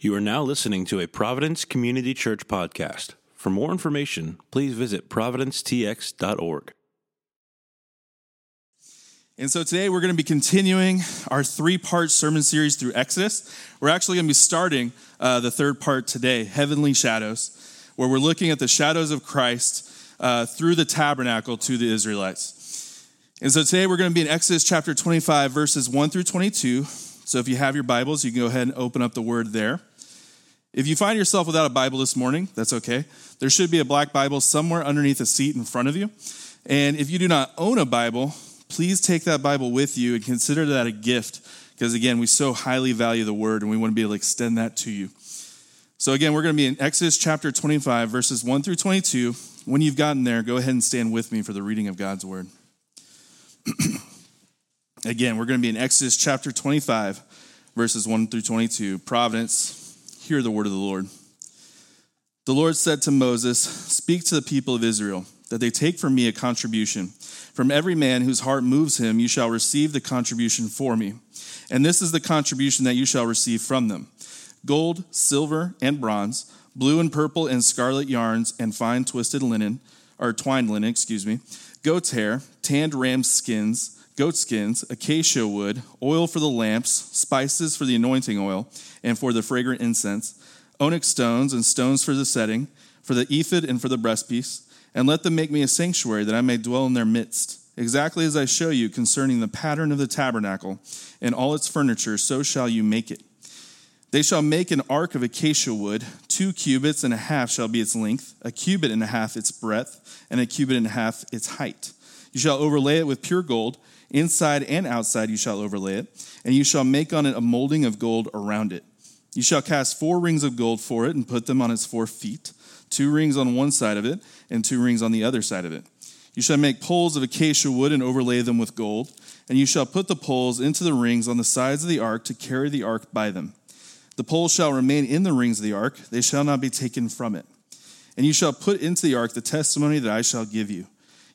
You are now listening to a Providence Community Church podcast. For more information, please visit providencetx.org. And so today we're going to be continuing our three part sermon series through Exodus. We're actually going to be starting uh, the third part today, Heavenly Shadows, where we're looking at the shadows of Christ uh, through the tabernacle to the Israelites. And so today we're going to be in Exodus chapter 25, verses 1 through 22. So if you have your Bibles, you can go ahead and open up the word there. If you find yourself without a Bible this morning, that's okay. There should be a black Bible somewhere underneath a seat in front of you. And if you do not own a Bible, please take that Bible with you and consider that a gift because, again, we so highly value the word and we want to be able to extend that to you. So, again, we're going to be in Exodus chapter 25, verses 1 through 22. When you've gotten there, go ahead and stand with me for the reading of God's word. again, we're going to be in Exodus chapter 25, verses 1 through 22. Providence Hear the word of the Lord. The Lord said to Moses, Speak to the people of Israel, that they take from me a contribution. From every man whose heart moves him, you shall receive the contribution for me. And this is the contribution that you shall receive from them gold, silver, and bronze, blue and purple and scarlet yarns, and fine twisted linen, or twined linen, excuse me, goat's hair, tanned ram skins, goat skins, acacia wood, oil for the lamps, spices for the anointing oil, and for the fragrant incense, onyx stones and stones for the setting, for the ephod and for the breastpiece, and let them make me a sanctuary that I may dwell in their midst. Exactly as I show you concerning the pattern of the tabernacle and all its furniture, so shall you make it. They shall make an ark of acacia wood. Two cubits and a half shall be its length, a cubit and a half its breadth, and a cubit and a half its height. You shall overlay it with pure gold Inside and outside you shall overlay it, and you shall make on it a molding of gold around it. You shall cast four rings of gold for it and put them on its four feet, two rings on one side of it, and two rings on the other side of it. You shall make poles of acacia wood and overlay them with gold, and you shall put the poles into the rings on the sides of the ark to carry the ark by them. The poles shall remain in the rings of the ark, they shall not be taken from it. And you shall put into the ark the testimony that I shall give you.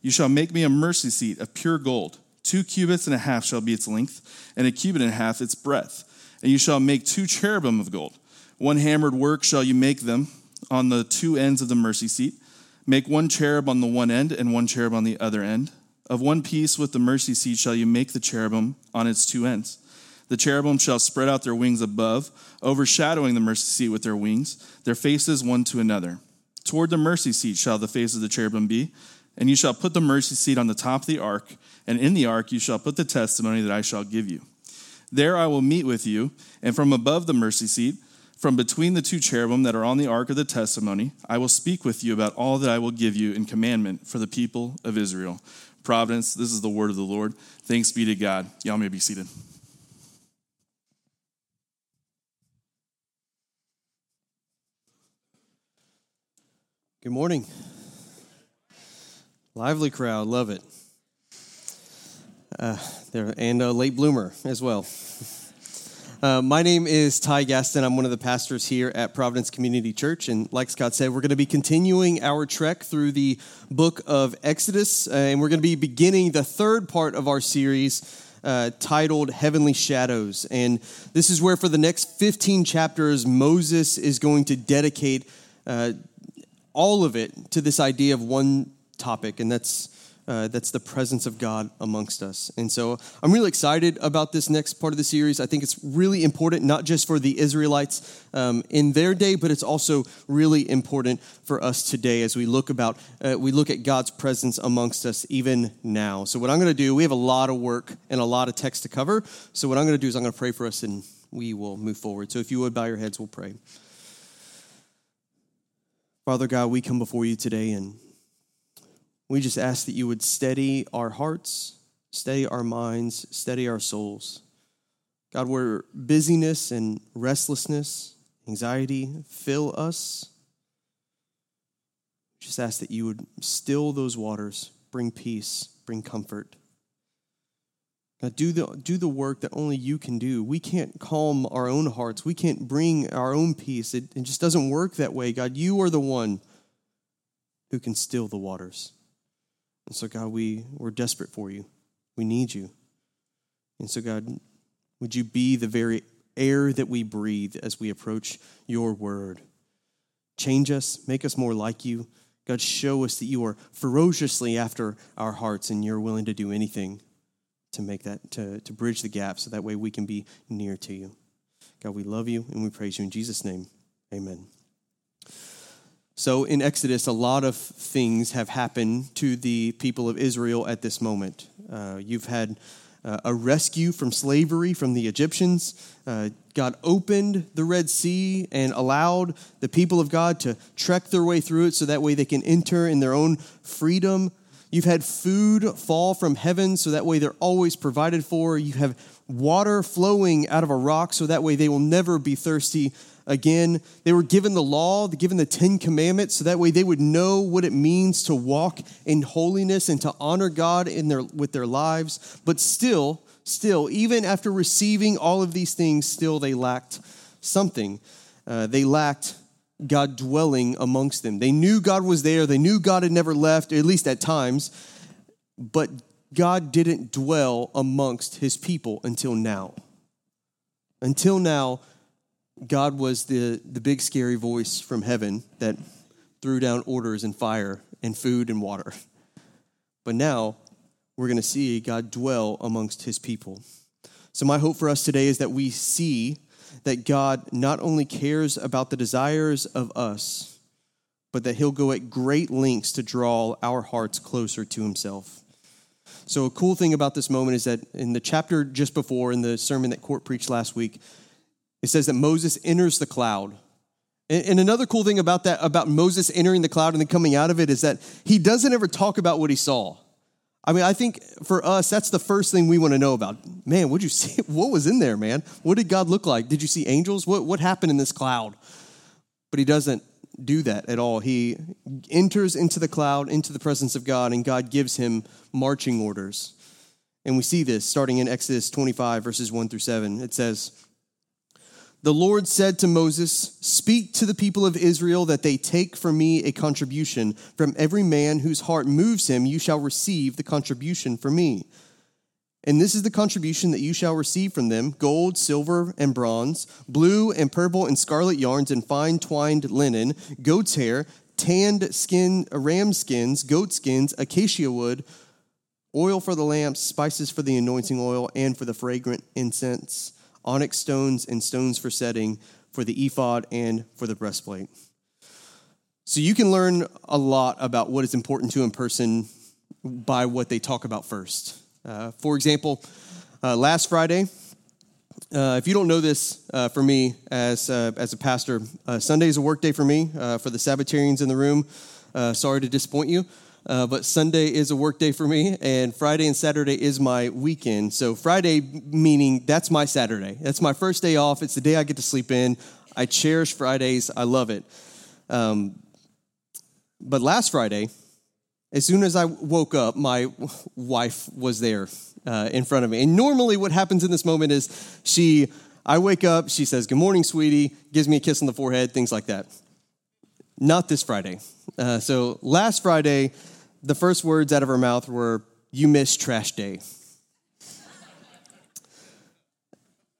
You shall make me a mercy seat of pure gold. Two cubits and a half shall be its length, and a cubit and a half its breadth. And you shall make two cherubim of gold. One hammered work shall you make them on the two ends of the mercy seat. Make one cherub on the one end, and one cherub on the other end. Of one piece with the mercy seat shall you make the cherubim on its two ends. The cherubim shall spread out their wings above, overshadowing the mercy seat with their wings, their faces one to another. Toward the mercy seat shall the face of the cherubim be, and you shall put the mercy seat on the top of the ark, and in the ark you shall put the testimony that I shall give you. There I will meet with you, and from above the mercy seat, from between the two cherubim that are on the ark of the testimony, I will speak with you about all that I will give you in commandment for the people of Israel. Providence, this is the word of the Lord. Thanks be to God. Y'all may be seated. Good morning. Lively crowd, love it. Uh, there and a late bloomer as well. Uh, my name is Ty Gaston. I'm one of the pastors here at Providence Community Church. And like Scott said, we're going to be continuing our trek through the book of Exodus. Uh, and we're going to be beginning the third part of our series uh, titled Heavenly Shadows. And this is where, for the next 15 chapters, Moses is going to dedicate uh, all of it to this idea of one topic, and that's uh, that's the presence of God amongst us. And so I'm really excited about this next part of the series. I think it's really important, not just for the Israelites um, in their day, but it's also really important for us today as we look about uh, we look at God's presence amongst us even now. So what I'm going to do, we have a lot of work and a lot of text to cover. So what I'm going to do is I'm going to pray for us, and we will move forward. So if you would bow your heads, we'll pray. Father God, we come before you today and we just ask that you would steady our hearts, steady our minds, steady our souls. God, where busyness and restlessness, anxiety fill us, just ask that you would still those waters, bring peace, bring comfort. God, do the, do the work that only you can do. We can't calm our own hearts. We can't bring our own peace. It, it just doesn't work that way. God, you are the one who can still the waters. And so, God, we, we're desperate for you. We need you. And so, God, would you be the very air that we breathe as we approach your word. Change us, make us more like you. God, show us that you are ferociously after our hearts and you're willing to do anything to make that, to, to bridge the gap so that way we can be near to you. God, we love you and we praise you in Jesus' name. Amen. So in Exodus, a lot of things have happened to the people of Israel at this moment. Uh, you've had uh, a rescue from slavery from the Egyptians. Uh, God opened the Red Sea and allowed the people of God to trek their way through it so that way they can enter in their own freedom. You've had food fall from heaven so that way they're always provided for. You have water flowing out of a rock so that way they will never be thirsty again. They were given the law, given the Ten Commandments, so that way they would know what it means to walk in holiness and to honor God in their, with their lives. But still, still, even after receiving all of these things, still they lacked something. Uh, they lacked God dwelling amongst them. They knew God was there, they knew God had never left, at least at times, but God didn't dwell amongst his people until now. Until now, God was the, the big scary voice from heaven that threw down orders and fire and food and water. But now we're going to see God dwell amongst his people. So, my hope for us today is that we see that God not only cares about the desires of us, but that he'll go at great lengths to draw our hearts closer to himself. So, a cool thing about this moment is that in the chapter just before, in the sermon that Court preached last week, it says that Moses enters the cloud. And another cool thing about that, about Moses entering the cloud and then coming out of it, is that he doesn't ever talk about what he saw. I mean, I think for us, that's the first thing we want to know about. Man, what you see? What was in there, man? What did God look like? Did you see angels? What, what happened in this cloud? But he doesn't do that at all. He enters into the cloud, into the presence of God, and God gives him marching orders. And we see this starting in Exodus 25, verses 1 through 7. It says, the Lord said to Moses, Speak to the people of Israel that they take from me a contribution. From every man whose heart moves him, you shall receive the contribution from me. And this is the contribution that you shall receive from them gold, silver, and bronze, blue and purple and scarlet yarns, and fine twined linen, goat's hair, tanned skin, ram skins, goat skins, acacia wood, oil for the lamps, spices for the anointing oil, and for the fragrant incense onyx stones and stones for setting for the ephod and for the breastplate. So you can learn a lot about what is important to a person by what they talk about first. Uh, for example, uh, last Friday, uh, if you don't know this uh, for me as, uh, as a pastor, uh, Sunday is a work day for me. for the Sabbatarians in the room, sorry to disappoint you. Uh, but Sunday is a work day for me, and Friday and Saturday is my weekend. So, Friday meaning that's my Saturday. That's my first day off. It's the day I get to sleep in. I cherish Fridays, I love it. Um, but last Friday, as soon as I woke up, my wife was there uh, in front of me. And normally, what happens in this moment is she, I wake up, she says, Good morning, sweetie, gives me a kiss on the forehead, things like that. Not this Friday. Uh, so, last Friday, the first words out of her mouth were, You missed trash day.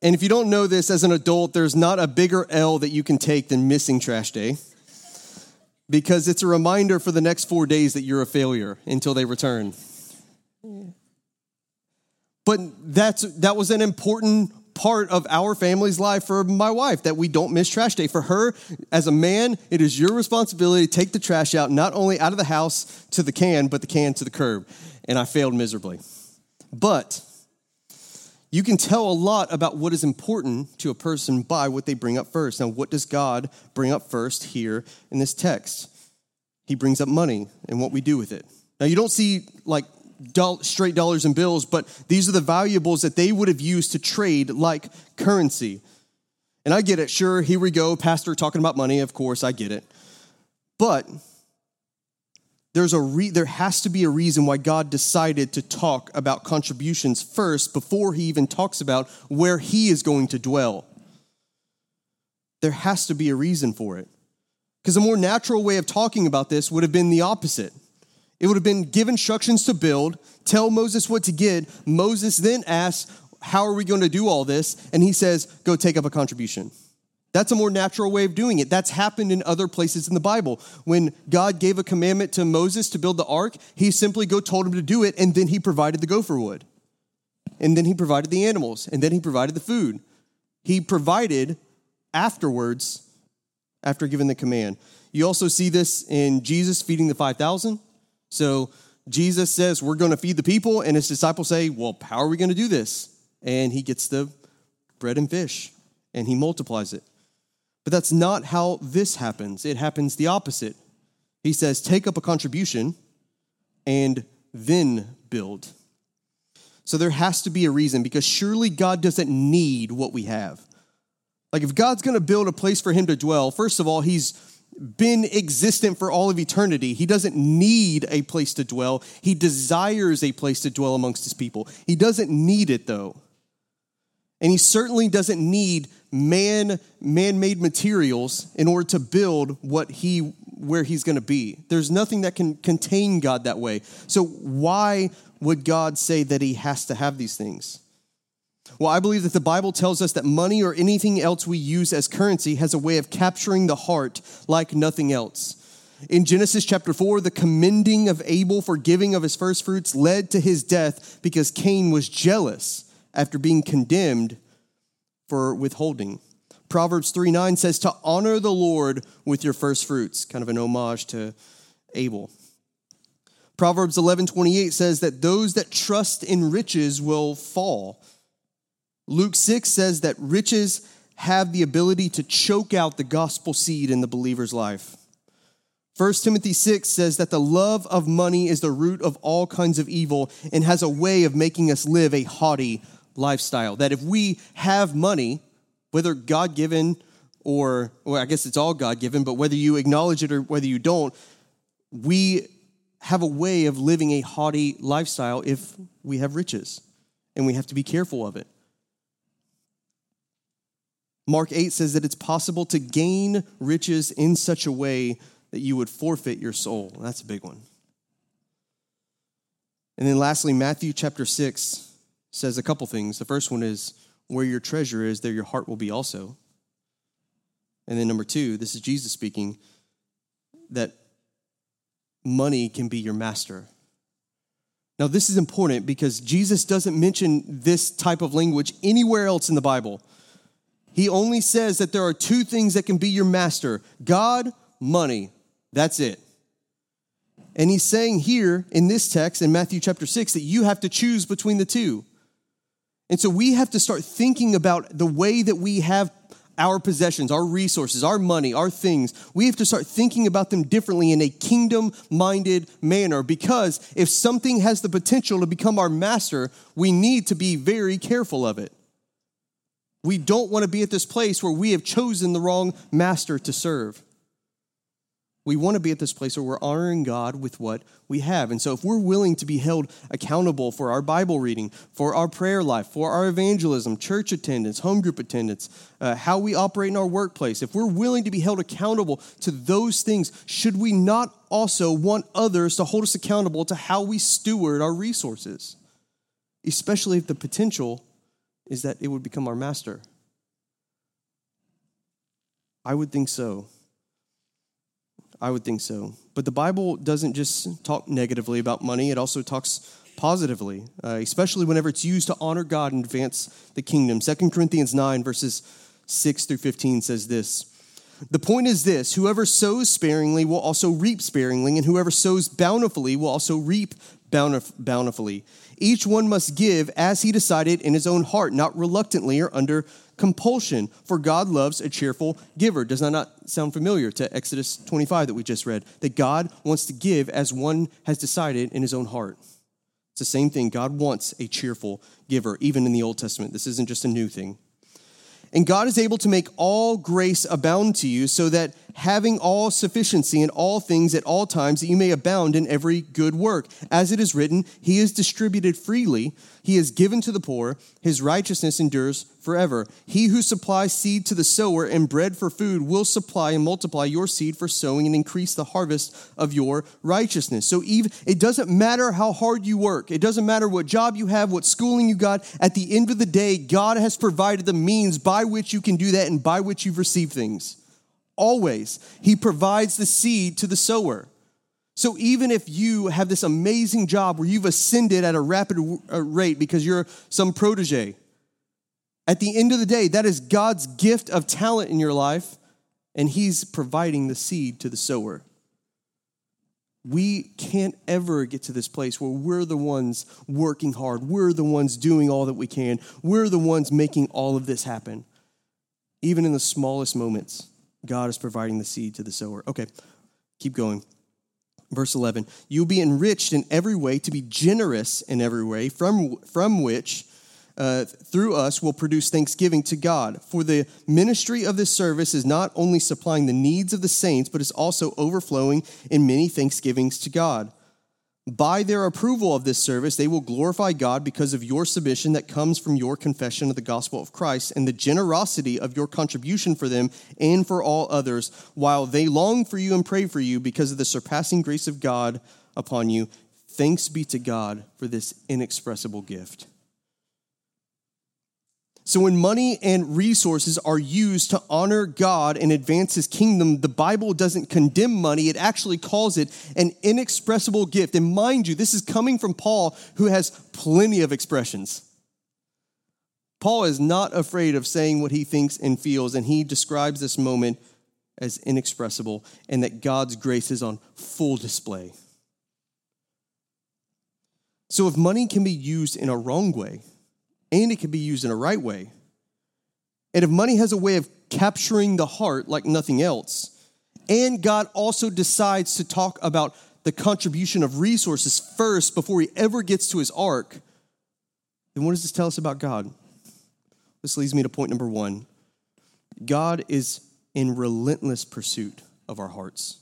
and if you don't know this as an adult, there's not a bigger L that you can take than missing trash day because it's a reminder for the next four days that you're a failure until they return. But that's, that was an important part of our family's life for my wife that we don't miss trash day. For her, as a man, it is your responsibility to take the trash out, not only out of the house to the can, but the can to the curb. And I failed miserably. But you can tell a lot about what is important to a person by what they bring up first. Now, what does God bring up first here in this text? He brings up money and what we do with it. Now, you don't see like straight dollars and bills, but these are the valuables that they would have used to trade like currency. And I get it. Sure, here we go. Pastor talking about money. Of course, I get it. But there's a re- there has to be a reason why God decided to talk about contributions first before he even talks about where he is going to dwell. There has to be a reason for it. Because a more natural way of talking about this would have been the opposite. It would have been give instructions to build, tell Moses what to get. Moses then asks, how are we going to do all this? And he says, go take up a contribution. That's a more natural way of doing it. That's happened in other places in the Bible. When God gave a commandment to Moses to build the ark, he simply go told him to do it, and then he provided the gopher wood. And then he provided the animals, and then he provided the food. He provided afterwards, after giving the command. You also see this in Jesus feeding the 5,000. So Jesus says, We're going to feed the people, and his disciples say, Well, how are we going to do this? And he gets the bread and fish, and he multiplies it. But that's not how this happens. It happens the opposite. He says, take up a contribution and then build. So there has to be a reason because surely God doesn't need what we have. Like if God's going to build a place for him to dwell, first of all, he's been existent for all of eternity. He doesn't need a place to dwell. He desires a place to dwell amongst his people. He doesn't need it though. And he certainly doesn't need man man-made materials in order to build what he where he's going to be. There's nothing that can contain God that way. So why would God say that he has to have these things? Well, I believe that the Bible tells us that money or anything else we use as currency has a way of capturing the heart like nothing else. In Genesis chapter 4, the commending of Abel for giving of his first fruits led to his death because Cain was jealous after being condemned for withholding. Proverbs 3 9 says to honor the Lord with your first fruits, kind of an homage to Abel. Proverbs 11 28 says that those that trust in riches will fall. Luke 6 says that riches have the ability to choke out the gospel seed in the believer's life. 1 Timothy 6 says that the love of money is the root of all kinds of evil and has a way of making us live a haughty lifestyle. That if we have money, whether God given or, well, I guess it's all God given, but whether you acknowledge it or whether you don't, we have a way of living a haughty lifestyle if we have riches, and we have to be careful of it. Mark 8 says that it's possible to gain riches in such a way that you would forfeit your soul. That's a big one. And then lastly, Matthew chapter 6 says a couple things. The first one is, where your treasure is, there your heart will be also. And then number two, this is Jesus speaking, that money can be your master. Now, this is important because Jesus doesn't mention this type of language anywhere else in the Bible. He only says that there are two things that can be your master God, money. That's it. And he's saying here in this text in Matthew chapter 6 that you have to choose between the two. And so we have to start thinking about the way that we have our possessions, our resources, our money, our things. We have to start thinking about them differently in a kingdom minded manner because if something has the potential to become our master, we need to be very careful of it. We don't want to be at this place where we have chosen the wrong master to serve. We want to be at this place where we're honoring God with what we have. And so, if we're willing to be held accountable for our Bible reading, for our prayer life, for our evangelism, church attendance, home group attendance, uh, how we operate in our workplace, if we're willing to be held accountable to those things, should we not also want others to hold us accountable to how we steward our resources? Especially if the potential is that it would become our master. I would think so. I would think so. But the Bible doesn't just talk negatively about money, it also talks positively, uh, especially whenever it's used to honor God and advance the kingdom. 2 Corinthians 9, verses 6 through 15 says this. The point is this whoever sows sparingly will also reap sparingly, and whoever sows bountifully will also reap bountifully. Each one must give as he decided in his own heart, not reluctantly or under compulsion, for God loves a cheerful giver. Does that not sound familiar to Exodus 25 that we just read? That God wants to give as one has decided in his own heart. It's the same thing. God wants a cheerful giver, even in the Old Testament. This isn't just a new thing. And God is able to make all grace abound to you, so that having all sufficiency in all things at all times, that you may abound in every good work. As it is written, He is distributed freely, He is given to the poor, His righteousness endures forever. He who supplies seed to the sower and bread for food will supply and multiply your seed for sowing and increase the harvest of your righteousness. So even it doesn't matter how hard you work, it doesn't matter what job you have, what schooling you got, at the end of the day, God has provided the means by which you can do that and by which you've received things. Always. He provides the seed to the sower. So even if you have this amazing job where you've ascended at a rapid uh, rate because you're some protege, at the end of the day, that is God's gift of talent in your life, and He's providing the seed to the sower. We can't ever get to this place where we're the ones working hard. We're the ones doing all that we can. We're the ones making all of this happen. Even in the smallest moments, God is providing the seed to the sower. Okay, keep going. Verse 11 You'll be enriched in every way to be generous in every way, from, from which uh, through us will produce thanksgiving to God. For the ministry of this service is not only supplying the needs of the saints, but is also overflowing in many thanksgivings to God. By their approval of this service, they will glorify God because of your submission that comes from your confession of the gospel of Christ and the generosity of your contribution for them and for all others, while they long for you and pray for you because of the surpassing grace of God upon you. Thanks be to God for this inexpressible gift. So, when money and resources are used to honor God and advance his kingdom, the Bible doesn't condemn money. It actually calls it an inexpressible gift. And mind you, this is coming from Paul, who has plenty of expressions. Paul is not afraid of saying what he thinks and feels, and he describes this moment as inexpressible and that God's grace is on full display. So, if money can be used in a wrong way, and it can be used in a right way. And if money has a way of capturing the heart like nothing else, and God also decides to talk about the contribution of resources first before he ever gets to his ark, then what does this tell us about God? This leads me to point number one God is in relentless pursuit of our hearts.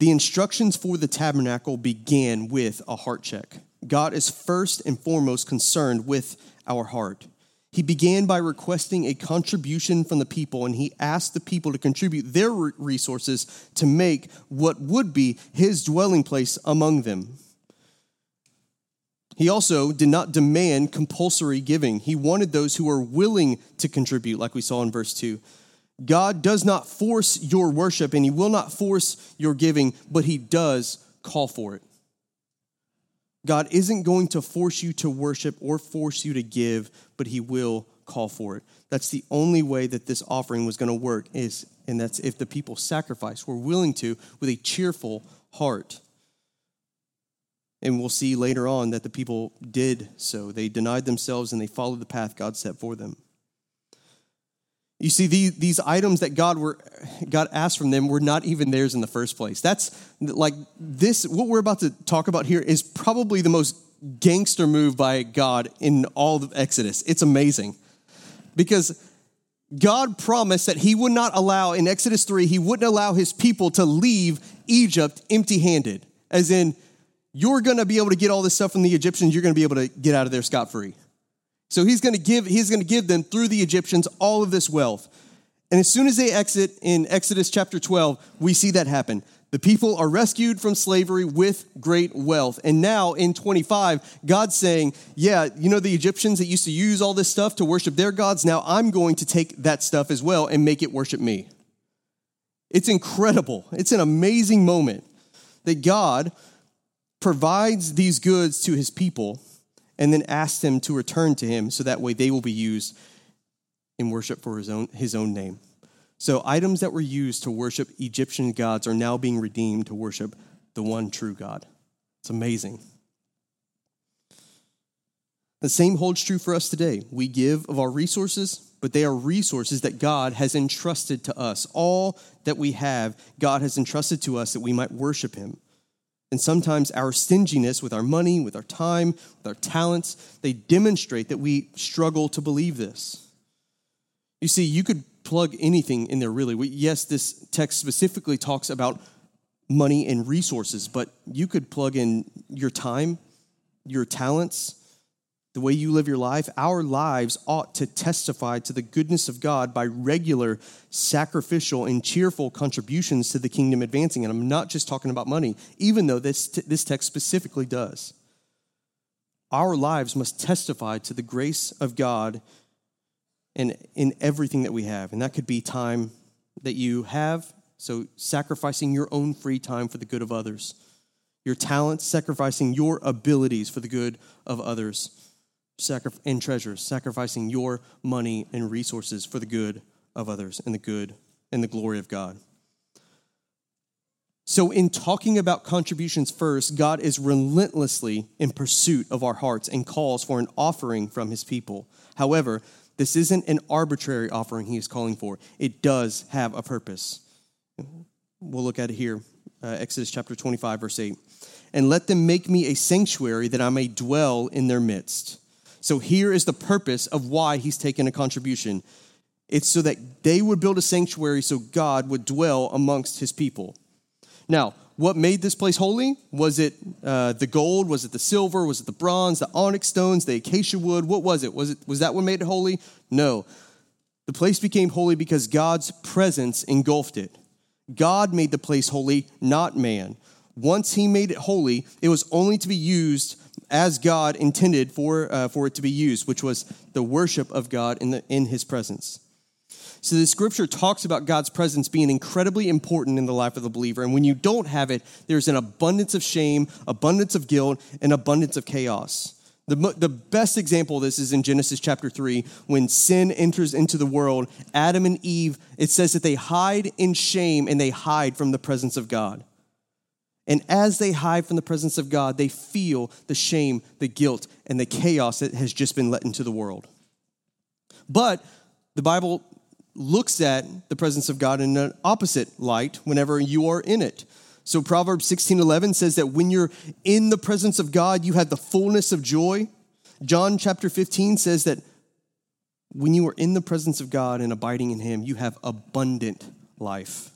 The instructions for the tabernacle began with a heart check. God is first and foremost concerned with our heart. He began by requesting a contribution from the people, and he asked the people to contribute their resources to make what would be his dwelling place among them. He also did not demand compulsory giving. He wanted those who were willing to contribute, like we saw in verse 2. God does not force your worship, and he will not force your giving, but he does call for it. God isn't going to force you to worship or force you to give, but he will call for it. That's the only way that this offering was going to work is and that's if the people sacrifice were willing to with a cheerful heart. And we'll see later on that the people did so. They denied themselves and they followed the path God set for them. You see, these, these items that God were God asked from them were not even theirs in the first place. That's like this, what we're about to talk about here is probably the most gangster move by God in all of Exodus. It's amazing. Because God promised that He would not allow, in Exodus 3, He wouldn't allow His people to leave Egypt empty handed. As in, you're gonna be able to get all this stuff from the Egyptians, you're gonna be able to get out of there scot free. So he's going to give he's going to give them through the Egyptians all of this wealth. And as soon as they exit in Exodus chapter 12, we see that happen. The people are rescued from slavery with great wealth. And now in 25, God's saying, Yeah, you know the Egyptians that used to use all this stuff to worship their gods? Now I'm going to take that stuff as well and make it worship me. It's incredible. It's an amazing moment that God provides these goods to his people and then ask them to return to him so that way they will be used in worship for his own, his own name. So, items that were used to worship Egyptian gods are now being redeemed to worship the one true God. It's amazing. The same holds true for us today. We give of our resources, but they are resources that God has entrusted to us. All that we have, God has entrusted to us that we might worship Him. And sometimes our stinginess with our money, with our time, with our talents, they demonstrate that we struggle to believe this. You see, you could plug anything in there really. We, yes, this text specifically talks about money and resources, but you could plug in your time, your talents, the way you live your life. Our lives ought to testify to the goodness of God by regular, sacrificial, and cheerful contributions to the kingdom advancing. And I'm not just talking about money, even though this, this text specifically does. Our lives must testify to the grace of God in, in everything that we have. And that could be time that you have, so sacrificing your own free time for the good of others, your talents, sacrificing your abilities for the good of others, Sacri- and treasures, sacrificing your money and resources for the good of others and the good and the glory of God. So, in talking about contributions first, God is relentlessly in pursuit of our hearts and calls for an offering from his people. However, this isn't an arbitrary offering he is calling for, it does have a purpose. We'll look at it here uh, Exodus chapter 25, verse 8. And let them make me a sanctuary that I may dwell in their midst. So, here is the purpose of why he's taken a contribution it's so that they would build a sanctuary so God would dwell amongst his people. Now, what made this place holy? Was it uh, the gold? Was it the silver? Was it the bronze, the onyx stones, the acacia wood? What was it? Was, it? was that what made it holy? No. The place became holy because God's presence engulfed it. God made the place holy, not man. Once he made it holy, it was only to be used as God intended for, uh, for it to be used, which was the worship of God in, the, in his presence. So the scripture talks about God's presence being incredibly important in the life of the believer. And when you don't have it, there's an abundance of shame, abundance of guilt, and abundance of chaos. The, the best example of this is in Genesis chapter 3, when sin enters into the world. Adam and Eve, it says that they hide in shame and they hide from the presence of God. And as they hide from the presence of God, they feel the shame, the guilt, and the chaos that has just been let into the world. But the Bible looks at the presence of God in an opposite light whenever you are in it. So Proverbs 16:11 says that when you're in the presence of God, you have the fullness of joy. John chapter 15 says that when you are in the presence of God and abiding in him, you have abundant life.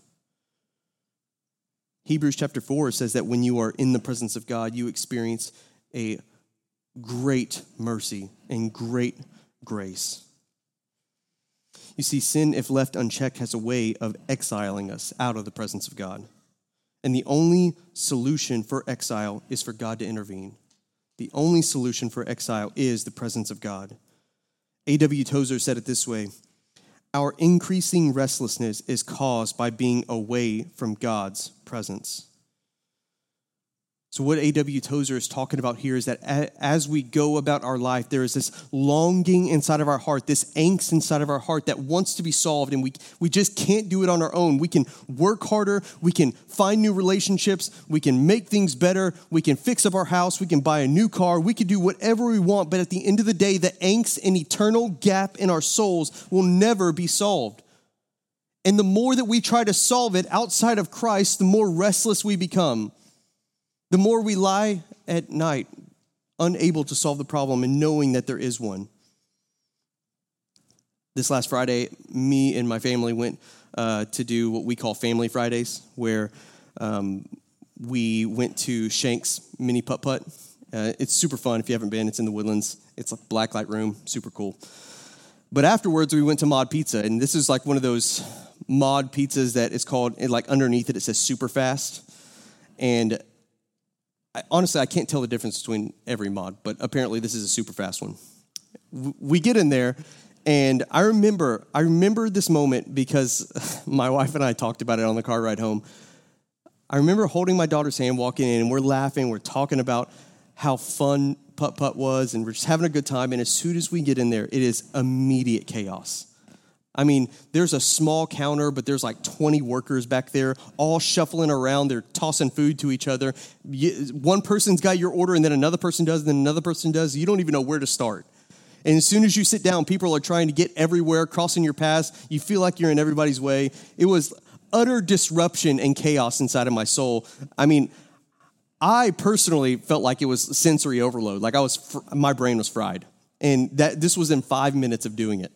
Hebrews chapter 4 says that when you are in the presence of God, you experience a great mercy and great grace. You see, sin, if left unchecked, has a way of exiling us out of the presence of God. And the only solution for exile is for God to intervene. The only solution for exile is the presence of God. A.W. Tozer said it this way Our increasing restlessness is caused by being away from God's presence. So, what A.W. Tozer is talking about here is that as we go about our life, there is this longing inside of our heart, this angst inside of our heart that wants to be solved, and we, we just can't do it on our own. We can work harder, we can find new relationships, we can make things better, we can fix up our house, we can buy a new car, we can do whatever we want, but at the end of the day, the angst and eternal gap in our souls will never be solved. And the more that we try to solve it outside of Christ, the more restless we become the more we lie at night, unable to solve the problem and knowing that there is one. This last Friday, me and my family went uh, to do what we call Family Fridays, where um, we went to Shanks Mini Putt Putt. Uh, it's super fun. If you haven't been, it's in the Woodlands. It's a black light room, super cool. But afterwards, we went to Mod Pizza, and this is like one of those mod pizzas that is called, like underneath it, it says super fast. And I, honestly, I can't tell the difference between every mod, but apparently this is a super fast one. We get in there, and I remember, I remember this moment because my wife and I talked about it on the car ride home. I remember holding my daughter's hand, walking in, and we're laughing, we're talking about how fun putt putt was, and we're just having a good time. And as soon as we get in there, it is immediate chaos. I mean, there's a small counter, but there's like 20 workers back there, all shuffling around. They're tossing food to each other. One person's got your order, and then another person does, and then another person does. You don't even know where to start. And as soon as you sit down, people are trying to get everywhere, crossing your path. You feel like you're in everybody's way. It was utter disruption and chaos inside of my soul. I mean, I personally felt like it was sensory overload. Like I was, my brain was fried. And that this was in five minutes of doing it.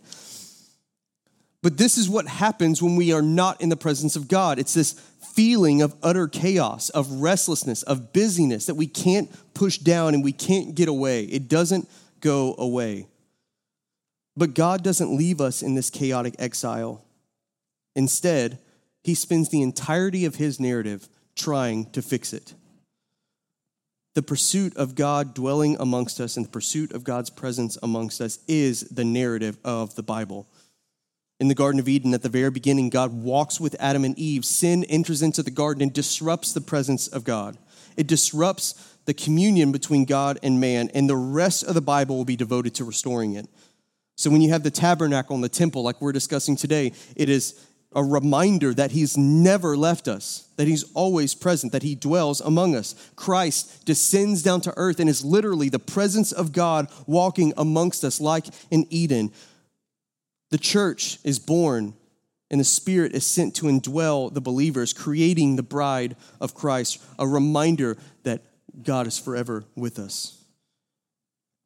But this is what happens when we are not in the presence of God. It's this feeling of utter chaos, of restlessness, of busyness that we can't push down and we can't get away. It doesn't go away. But God doesn't leave us in this chaotic exile. Instead, He spends the entirety of His narrative trying to fix it. The pursuit of God dwelling amongst us and the pursuit of God's presence amongst us is the narrative of the Bible. In the Garden of Eden, at the very beginning, God walks with Adam and Eve. Sin enters into the garden and disrupts the presence of God. It disrupts the communion between God and man, and the rest of the Bible will be devoted to restoring it. So when you have the tabernacle and the temple, like we're discussing today, it is a reminder that he's never left us, that he's always present, that he dwells among us. Christ descends down to earth and is literally the presence of God walking amongst us, like in Eden. The church is born, and the Spirit is sent to indwell the believers, creating the bride of Christ, a reminder that God is forever with us.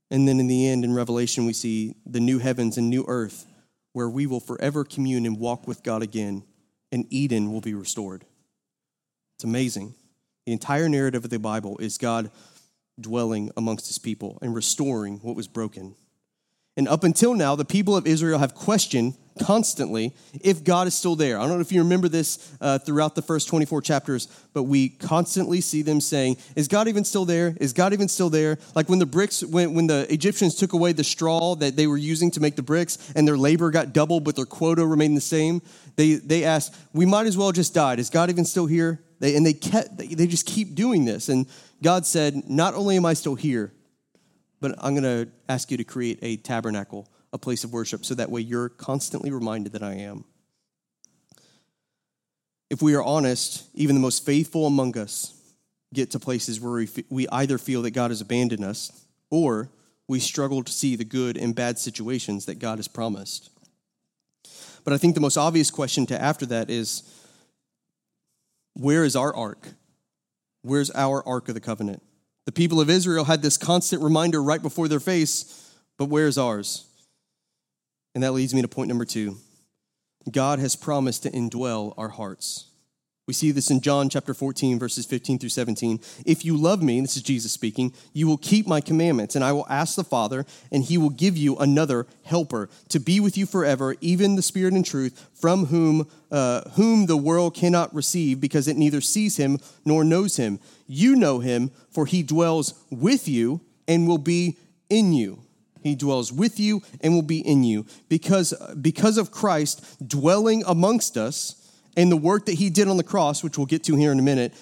And then in the end, in Revelation, we see the new heavens and new earth where we will forever commune and walk with God again, and Eden will be restored. It's amazing. The entire narrative of the Bible is God dwelling amongst his people and restoring what was broken. And up until now, the people of Israel have questioned constantly if God is still there. I don't know if you remember this uh, throughout the first 24 chapters, but we constantly see them saying, Is God even still there? Is God even still there? Like when the bricks, when, when the Egyptians took away the straw that they were using to make the bricks and their labor got doubled, but their quota remained the same, they, they asked, We might as well just died. Is God even still here? They, and they, kept, they just keep doing this. And God said, Not only am I still here, but I'm going to ask you to create a tabernacle, a place of worship, so that way you're constantly reminded that I am. If we are honest, even the most faithful among us get to places where we, either feel that God has abandoned us or we struggle to see the good and bad situations that God has promised. But I think the most obvious question to after that is where is our ark? Where's our ark of the covenant? The people of Israel had this constant reminder right before their face, but where's ours? And that leads me to point number two God has promised to indwell our hearts. We see this in John chapter 14, verses 15 through 17. If you love me, this is Jesus speaking, you will keep my commandments, and I will ask the Father, and he will give you another helper to be with you forever, even the Spirit and truth, from whom, uh, whom the world cannot receive, because it neither sees him nor knows him. You know him, for he dwells with you and will be in you. He dwells with you and will be in you. Because, because of Christ dwelling amongst us, and the work that he did on the cross, which we'll get to here in a minute,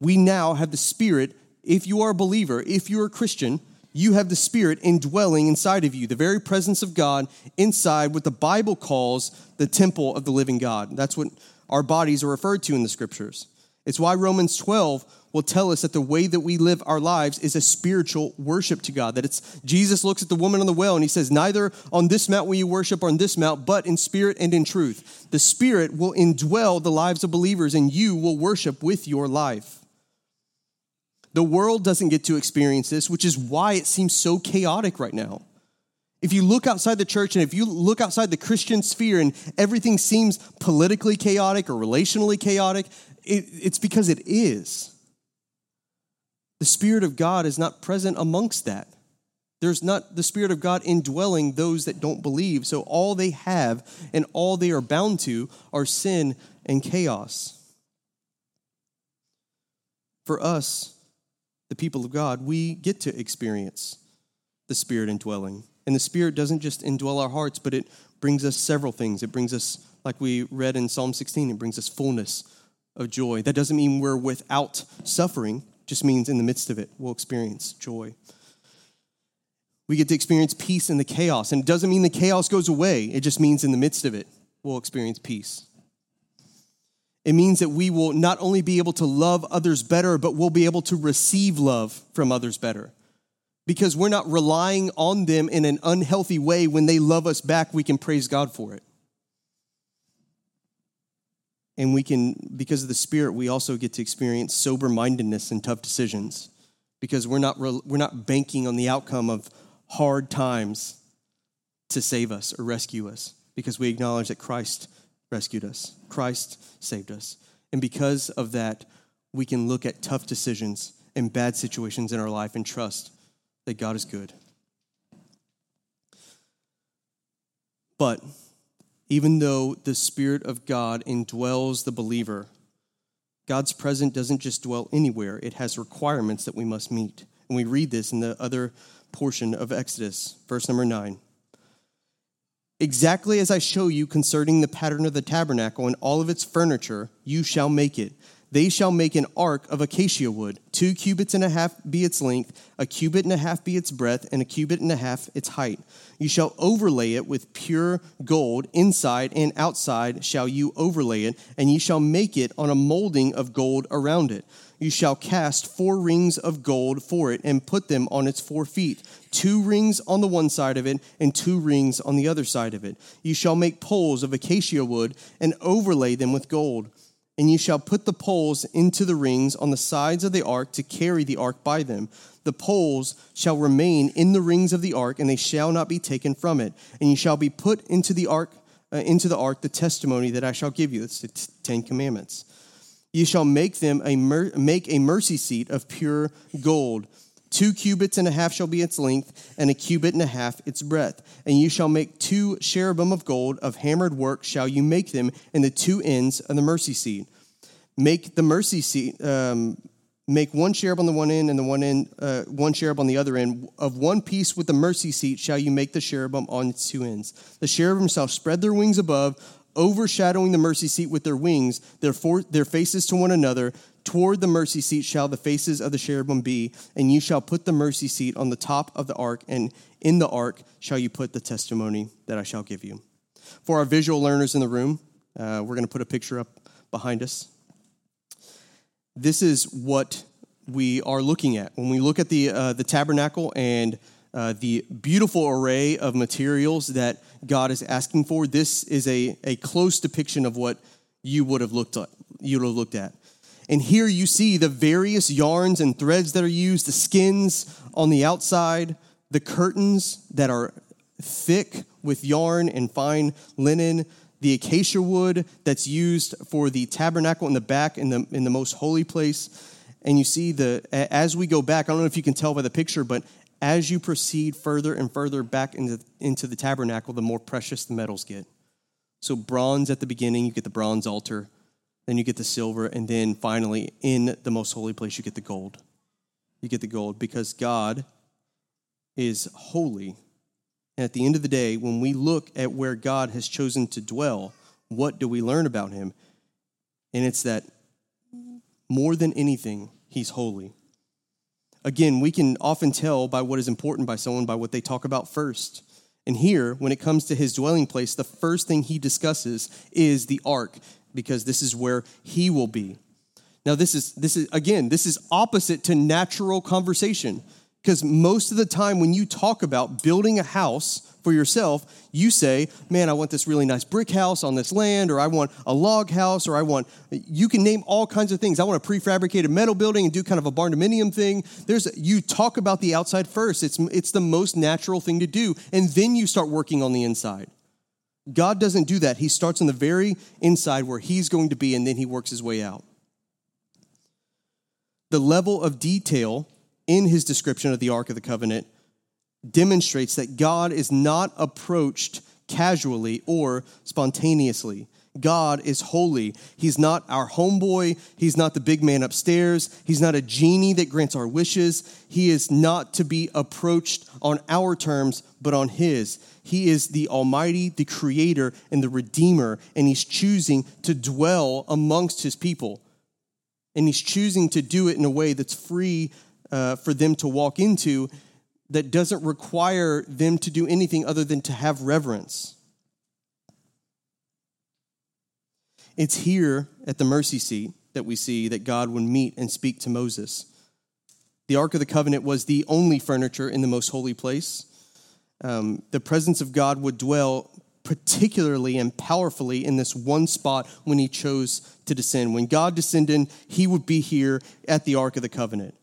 we now have the Spirit. If you are a believer, if you're a Christian, you have the Spirit indwelling inside of you, the very presence of God inside what the Bible calls the temple of the living God. That's what our bodies are referred to in the scriptures. It's why Romans 12 will tell us that the way that we live our lives is a spiritual worship to God. That it's Jesus looks at the woman on the well and he says, Neither on this mount will you worship or on this mount, but in spirit and in truth. The Spirit will indwell the lives of believers and you will worship with your life. The world doesn't get to experience this, which is why it seems so chaotic right now. If you look outside the church and if you look outside the Christian sphere and everything seems politically chaotic or relationally chaotic, it, it's because it is. The Spirit of God is not present amongst that. There's not the Spirit of God indwelling those that don't believe. So all they have and all they are bound to are sin and chaos. For us, the people of God, we get to experience the Spirit indwelling. And the Spirit doesn't just indwell our hearts, but it brings us several things. It brings us, like we read in Psalm 16, it brings us fullness of joy. That doesn't mean we're without suffering, just means in the midst of it, we'll experience joy. We get to experience peace in the chaos. And it doesn't mean the chaos goes away, it just means in the midst of it, we'll experience peace. It means that we will not only be able to love others better, but we'll be able to receive love from others better. Because we're not relying on them in an unhealthy way. When they love us back, we can praise God for it. And we can, because of the Spirit, we also get to experience sober mindedness and tough decisions because we're not, we're not banking on the outcome of hard times to save us or rescue us. because we acknowledge that Christ rescued us, Christ saved us. And because of that, we can look at tough decisions and bad situations in our life and trust that God is good. But even though the Spirit of God indwells the believer, God's presence doesn't just dwell anywhere, it has requirements that we must meet. And we read this in the other portion of Exodus, verse number nine. Exactly as I show you concerning the pattern of the tabernacle and all of its furniture, you shall make it. They shall make an ark of acacia wood. Two cubits and a half be its length, a cubit and a half be its breadth, and a cubit and a half its height. You shall overlay it with pure gold. Inside and outside shall you overlay it, and you shall make it on a molding of gold around it. You shall cast four rings of gold for it and put them on its four feet, two rings on the one side of it and two rings on the other side of it. You shall make poles of acacia wood and overlay them with gold. And you shall put the poles into the rings on the sides of the ark to carry the ark by them. The poles shall remain in the rings of the ark, and they shall not be taken from it. And you shall be put into the ark, uh, into the ark, the testimony that I shall give you. It's the t- Ten Commandments. You shall make them a mer- make a mercy seat of pure gold. Two cubits and a half shall be its length, and a cubit and a half its breadth. And you shall make two cherubim of gold, of hammered work shall you make them in the two ends of the mercy seat. Make the mercy seat, um, make one cherub on the one end and the one end, uh, one cherub on the other end. Of one piece with the mercy seat shall you make the cherubim on its two ends. The cherubim shall spread their wings above, overshadowing the mercy seat with their wings, their, for, their faces to one another. Toward the mercy seat shall the faces of the cherubim be, and you shall put the mercy seat on the top of the ark, and in the ark shall you put the testimony that I shall give you. For our visual learners in the room, uh, we're going to put a picture up behind us. This is what we are looking at when we look at the uh, the tabernacle and uh, the beautiful array of materials that God is asking for. This is a, a close depiction of what you would have looked at. You would have looked at. And here you see the various yarns and threads that are used, the skins on the outside, the curtains that are thick with yarn and fine linen, the acacia wood that's used for the tabernacle in the back in the, in the most holy place. And you see the as we go back, I don't know if you can tell by the picture, but as you proceed further and further back into, into the tabernacle, the more precious the metals get. So bronze at the beginning, you get the bronze altar then you get the silver, and then finally, in the most holy place, you get the gold. You get the gold because God is holy. And at the end of the day, when we look at where God has chosen to dwell, what do we learn about him? And it's that more than anything, he's holy. Again, we can often tell by what is important by someone by what they talk about first. And here, when it comes to his dwelling place, the first thing he discusses is the ark because this is where he will be. Now this is this is again, this is opposite to natural conversation because most of the time when you talk about building a house for yourself, you say, "Man, I want this really nice brick house on this land or I want a log house or I want you can name all kinds of things. I want a prefabricated metal building and do kind of a barndominium thing." There's you talk about the outside first. It's it's the most natural thing to do and then you start working on the inside. God doesn't do that. He starts on the very inside where he's going to be, and then he works his way out. The level of detail in his description of the Ark of the Covenant demonstrates that God is not approached casually or spontaneously. God is holy. He's not our homeboy. He's not the big man upstairs. He's not a genie that grants our wishes. He is not to be approached on our terms, but on His. He is the Almighty, the Creator, and the Redeemer, and He's choosing to dwell amongst His people. And He's choosing to do it in a way that's free uh, for them to walk into, that doesn't require them to do anything other than to have reverence. It's here at the mercy seat that we see that God would meet and speak to Moses. The Ark of the Covenant was the only furniture in the most holy place. Um, the presence of God would dwell particularly and powerfully in this one spot when he chose to descend. When God descended, he would be here at the Ark of the Covenant.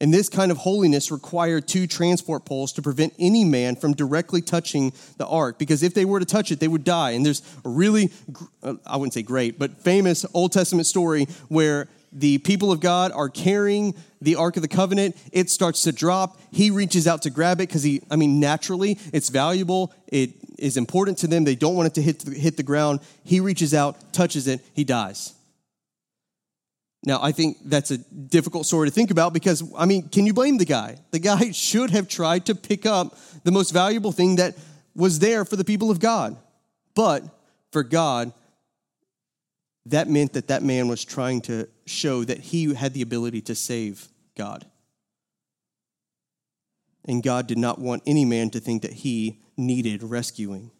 And this kind of holiness required two transport poles to prevent any man from directly touching the ark, because if they were to touch it, they would die. And there's a really, uh, I wouldn't say great, but famous Old Testament story where the people of God are carrying the Ark of the Covenant. It starts to drop. He reaches out to grab it because he, I mean, naturally, it's valuable. It is important to them. They don't want it to hit the, hit the ground. He reaches out, touches it, he dies. Now, I think that's a difficult story to think about because, I mean, can you blame the guy? The guy should have tried to pick up the most valuable thing that was there for the people of God. But for God, that meant that that man was trying to show that he had the ability to save God. And God did not want any man to think that he needed rescuing.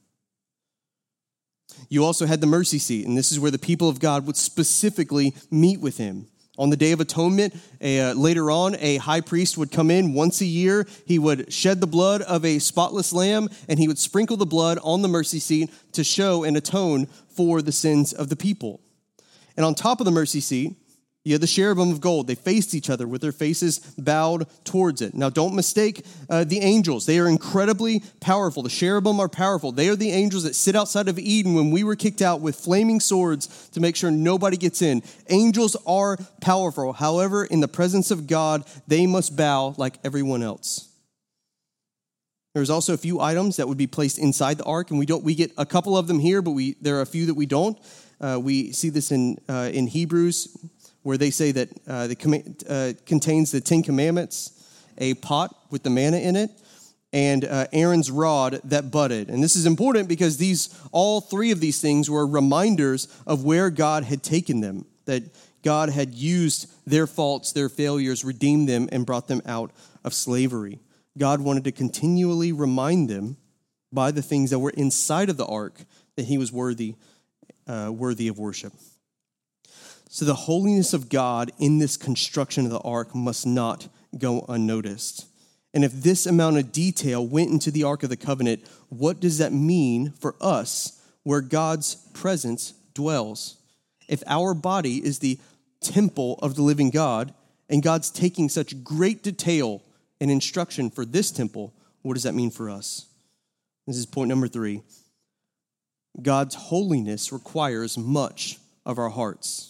You also had the mercy seat, and this is where the people of God would specifically meet with him. On the Day of Atonement, a, uh, later on, a high priest would come in once a year. He would shed the blood of a spotless lamb, and he would sprinkle the blood on the mercy seat to show and atone for the sins of the people. And on top of the mercy seat, you had the cherubim of gold. They faced each other with their faces bowed towards it. Now, don't mistake uh, the angels. They are incredibly powerful. The cherubim are powerful. They are the angels that sit outside of Eden when we were kicked out with flaming swords to make sure nobody gets in. Angels are powerful. However, in the presence of God, they must bow like everyone else. There's also a few items that would be placed inside the ark, and we don't. We get a couple of them here, but we there are a few that we don't. Uh, we see this in uh, in Hebrews where they say that uh, it uh, contains the Ten Commandments, a pot with the manna in it, and uh, Aaron's rod that budded. And this is important because these all three of these things were reminders of where God had taken them, that God had used their faults, their failures, redeemed them, and brought them out of slavery. God wanted to continually remind them by the things that were inside of the ark that he was worthy, uh, worthy of worship. So the holiness of God in this construction of the ark must not go unnoticed. And if this amount of detail went into the Ark of the Covenant, what does that mean for us where God's presence dwells? If our body is the temple of the living God, and God's taking such great detail and instruction for this temple, what does that mean for us? This is point number three. God's holiness requires much of our hearts.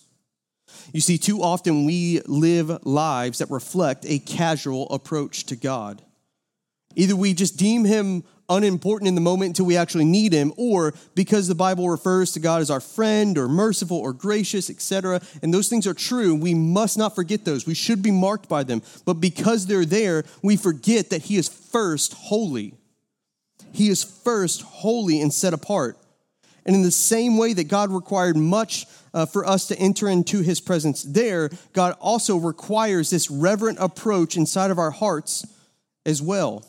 You see, too often we live lives that reflect a casual approach to God. Either we just deem him unimportant in the moment until we actually need him, or because the Bible refers to God as our friend or merciful or gracious, etc., and those things are true, we must not forget those. We should be marked by them. But because they're there, we forget that he is first holy. He is first holy and set apart. And in the same way that God required much uh, for us to enter into his presence there, God also requires this reverent approach inside of our hearts as well.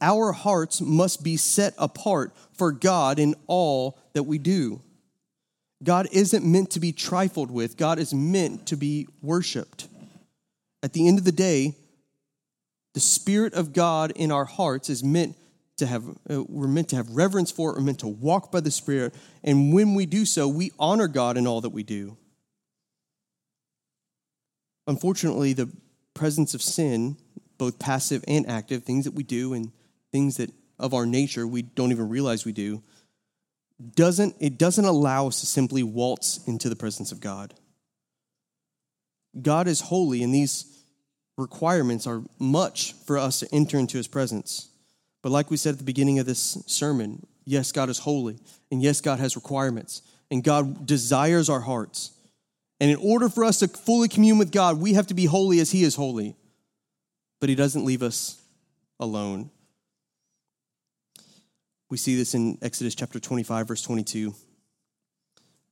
Our hearts must be set apart for God in all that we do. God isn't meant to be trifled with, God is meant to be worshiped. At the end of the day, the Spirit of God in our hearts is meant to have, uh, we're meant to have reverence for it, we're meant to walk by the Spirit. And when we do so, we honor God in all that we do. Unfortunately, the presence of sin, both passive and active, things that we do and things that of our nature we don't even realize we do, doesn't it doesn't allow us to simply waltz into the presence of God. God is holy, and these requirements are much for us to enter into his presence. But like we said at the beginning of this sermon, yes, God is holy, and yes, God has requirements, and God desires our hearts. And in order for us to fully commune with God, we have to be holy as He is holy. But He doesn't leave us alone. We see this in Exodus chapter 25, verse 22.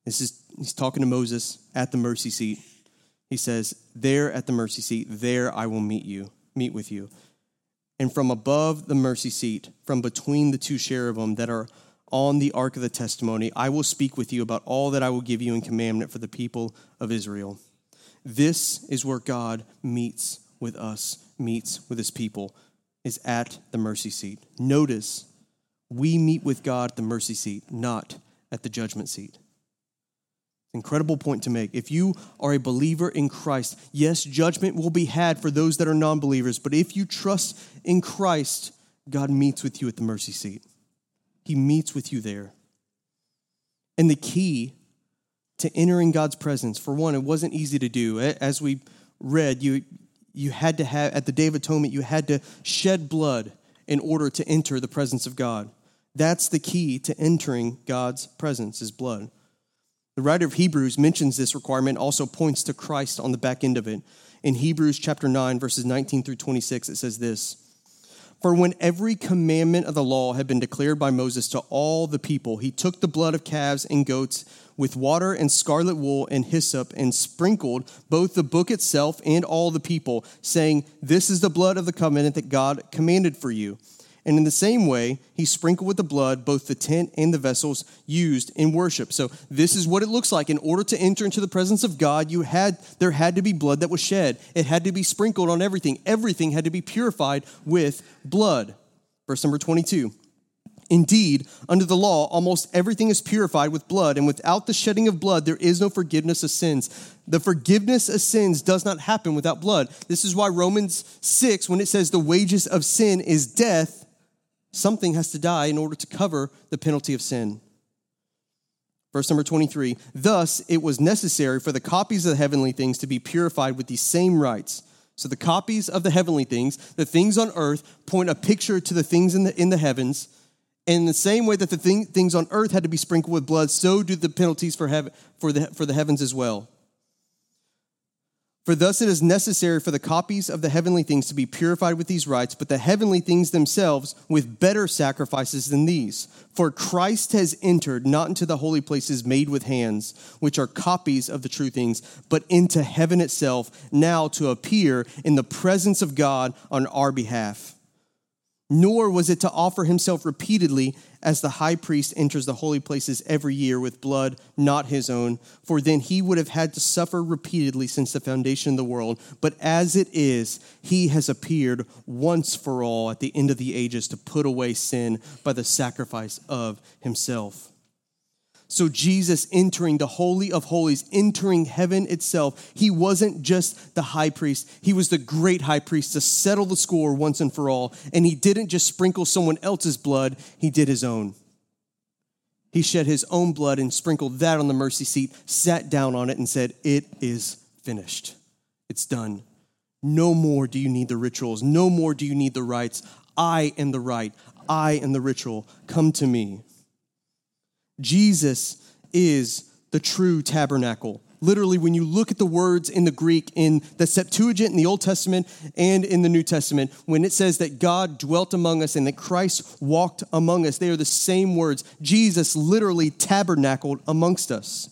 This is, he's talking to Moses at the mercy seat. He says, There at the mercy seat, there I will meet you, meet with you and from above the mercy seat, from between the two cherubim that are on the ark of the testimony, I will speak with you about all that I will give you in commandment for the people of Israel. This is where God meets with us, meets with his people, is at the mercy seat. Notice, we meet with God at the mercy seat, not at the judgment seat. Incredible point to make. If you are a believer in Christ, yes, judgment will be had for those that are non believers, but if you trust in Christ, God meets with you at the mercy seat. He meets with you there. And the key to entering God's presence, for one, it wasn't easy to do. As we read, you, you had to have, at the Day of Atonement, you had to shed blood in order to enter the presence of God. That's the key to entering God's presence, is blood. The writer of Hebrews mentions this requirement, also points to Christ on the back end of it. In Hebrews chapter 9, verses 19 through 26, it says this For when every commandment of the law had been declared by Moses to all the people, he took the blood of calves and goats with water and scarlet wool and hyssop and sprinkled both the book itself and all the people, saying, This is the blood of the covenant that God commanded for you. And in the same way, he sprinkled with the blood both the tent and the vessels used in worship. So this is what it looks like. In order to enter into the presence of God, you had there had to be blood that was shed. It had to be sprinkled on everything. Everything had to be purified with blood. Verse number 22. Indeed, under the law, almost everything is purified with blood, and without the shedding of blood, there is no forgiveness of sins. The forgiveness of sins does not happen without blood. This is why Romans 6, when it says the wages of sin is death, Something has to die in order to cover the penalty of sin. Verse number 23 Thus it was necessary for the copies of the heavenly things to be purified with these same rites. So the copies of the heavenly things, the things on earth, point a picture to the things in the, in the heavens. And in the same way that the thing, things on earth had to be sprinkled with blood, so do the penalties for, heaven, for, the, for the heavens as well. For thus it is necessary for the copies of the heavenly things to be purified with these rites, but the heavenly things themselves with better sacrifices than these. For Christ has entered not into the holy places made with hands, which are copies of the true things, but into heaven itself, now to appear in the presence of God on our behalf nor was it to offer himself repeatedly as the high priest enters the holy places every year with blood not his own, for then he would have had to suffer repeatedly since the foundation of the world. But as it is, he has appeared once for all at the end of the ages to put away sin by the sacrifice of himself. So, Jesus entering the Holy of Holies, entering heaven itself, he wasn't just the high priest, he was the great high priest to settle the score once and for all. And he didn't just sprinkle someone else's blood, he did his own. He shed his own blood and sprinkled that on the mercy seat, sat down on it, and said, It is finished. It's done. No more do you need the rituals. No more do you need the rites. I am the rite. I am the ritual. Come to me. Jesus is the true tabernacle. Literally, when you look at the words in the Greek in the Septuagint in the Old Testament and in the New Testament, when it says that God dwelt among us and that Christ walked among us, they are the same words. Jesus literally tabernacled amongst us.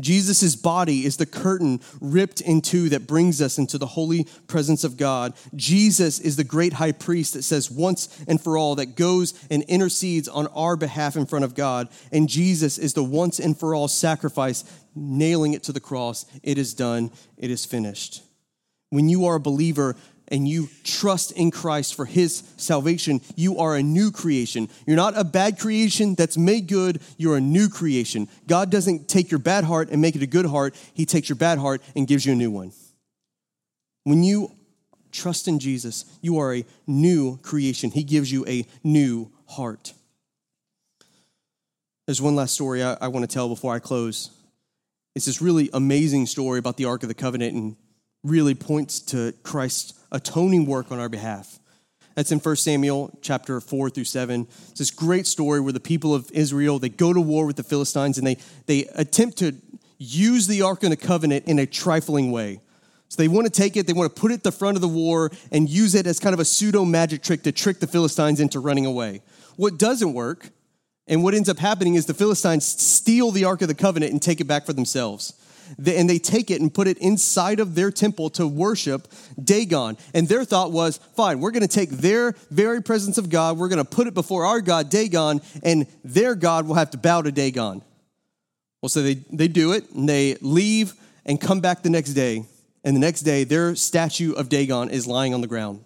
Jesus' body is the curtain ripped in two that brings us into the holy presence of God. Jesus is the great high priest that says once and for all that goes and intercedes on our behalf in front of God. And Jesus is the once and for all sacrifice, nailing it to the cross. It is done, it is finished. When you are a believer, and you trust in Christ for his salvation, you are a new creation. You're not a bad creation that's made good, you're a new creation. God doesn't take your bad heart and make it a good heart, he takes your bad heart and gives you a new one. When you trust in Jesus, you are a new creation. He gives you a new heart. There's one last story I, I want to tell before I close. It's this really amazing story about the Ark of the Covenant and really points to Christ's atoning work on our behalf. That's in 1 Samuel chapter 4 through 7. It's this great story where the people of Israel, they go to war with the Philistines and they, they attempt to use the Ark of the Covenant in a trifling way. So they want to take it, they want to put it at the front of the war and use it as kind of a pseudo magic trick to trick the Philistines into running away. What doesn't work, and what ends up happening is the Philistines steal the Ark of the Covenant and take it back for themselves and they take it and put it inside of their temple to worship Dagon. And their thought was, fine, we're going to take their very presence of God, we're going to put it before our God, Dagon, and their God will have to bow to Dagon. Well, so they, they do it, and they leave and come back the next day. And the next day, their statue of Dagon is lying on the ground.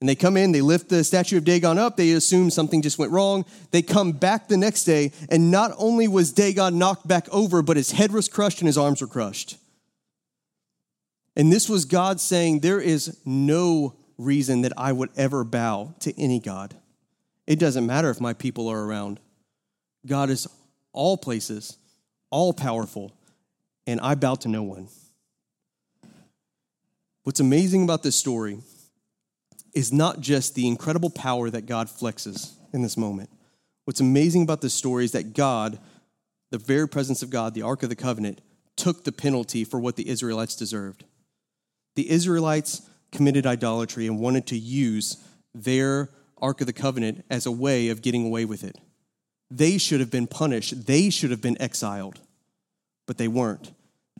And they come in, they lift the statue of Dagon up, they assume something just went wrong. They come back the next day, and not only was Dagon knocked back over, but his head was crushed and his arms were crushed. And this was God saying, There is no reason that I would ever bow to any God. It doesn't matter if my people are around. God is all places, all powerful, and I bow to no one. What's amazing about this story is not just the incredible power that God flexes in this moment. What's amazing about this story is that God, the very presence of God, the Ark of the Covenant, took the penalty for what the Israelites deserved. The Israelites committed idolatry and wanted to use their Ark of the Covenant as a way of getting away with it. They should have been punished, they should have been exiled, but they weren't.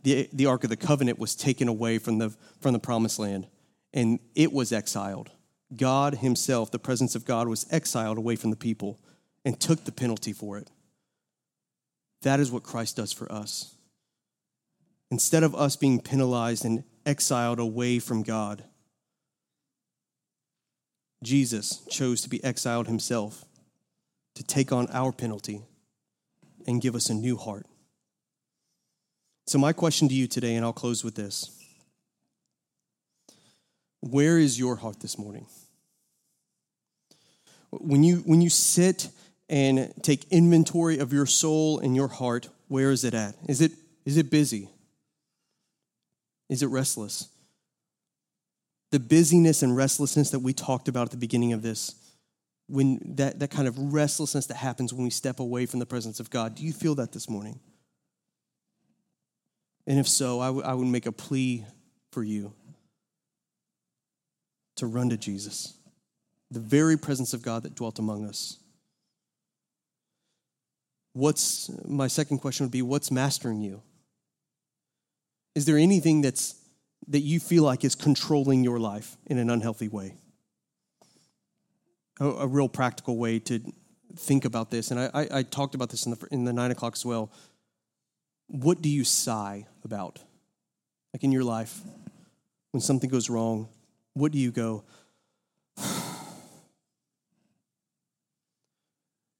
The, the Ark of the Covenant was taken away from the, from the promised land, and it was exiled. God Himself, the presence of God, was exiled away from the people and took the penalty for it. That is what Christ does for us. Instead of us being penalized and exiled away from God, Jesus chose to be exiled himself to take on our penalty and give us a new heart. So, my question to you today, and I'll close with this Where is your heart this morning? When you, when you sit and take inventory of your soul and your heart, where is it at? Is it, is it busy? Is it restless? The busyness and restlessness that we talked about at the beginning of this, when that, that kind of restlessness that happens when we step away from the presence of God, do you feel that this morning? And if so, I, w- I would make a plea for you to run to Jesus, the very presence of God that dwelt among us. What's my second question would be what's mastering you? Is there anything that's that you feel like is controlling your life in an unhealthy way? A, a real practical way to think about this, and I, I, I talked about this in the, in the nine o'clock as well. What do you sigh about? Like in your life, when something goes wrong, what do you go?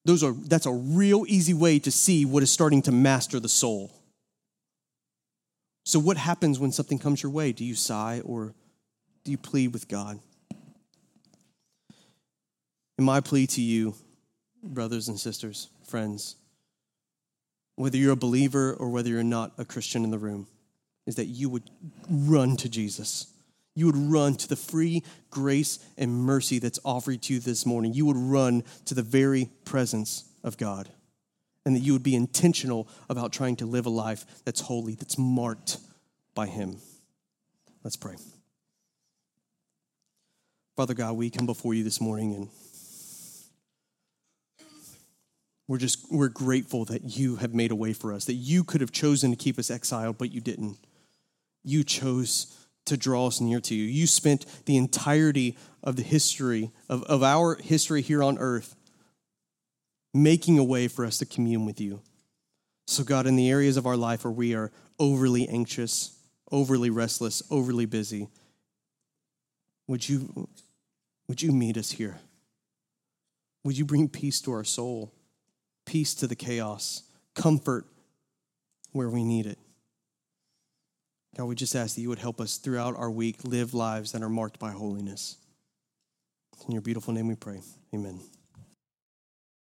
Those are that's a real easy way to see what is starting to master the soul. So, what happens when something comes your way? Do you sigh or do you plead with God? And my plea to you, brothers and sisters, friends, whether you're a believer or whether you're not a Christian in the room, is that you would run to Jesus. You would run to the free grace and mercy that's offered to you this morning. You would run to the very presence of God and that you would be intentional about trying to live a life that's holy, that's marked by Him. Let's pray. Father God, we come before you this morning and we're just we're grateful that you have made a way for us, that you could have chosen to keep us exiled, but you didn't. You chose to draw us near to you. You spent the entirety of the history, of, of our history here on earth, making a way for us to commune with you. So, God, in the areas of our life where we are overly anxious, overly restless, overly busy, would you, would you meet us here? Would you bring peace to our soul, peace to the chaos, comfort where we need it? God, we just ask that you would help us throughout our week live lives that are marked by holiness. In your beautiful name we pray. Amen.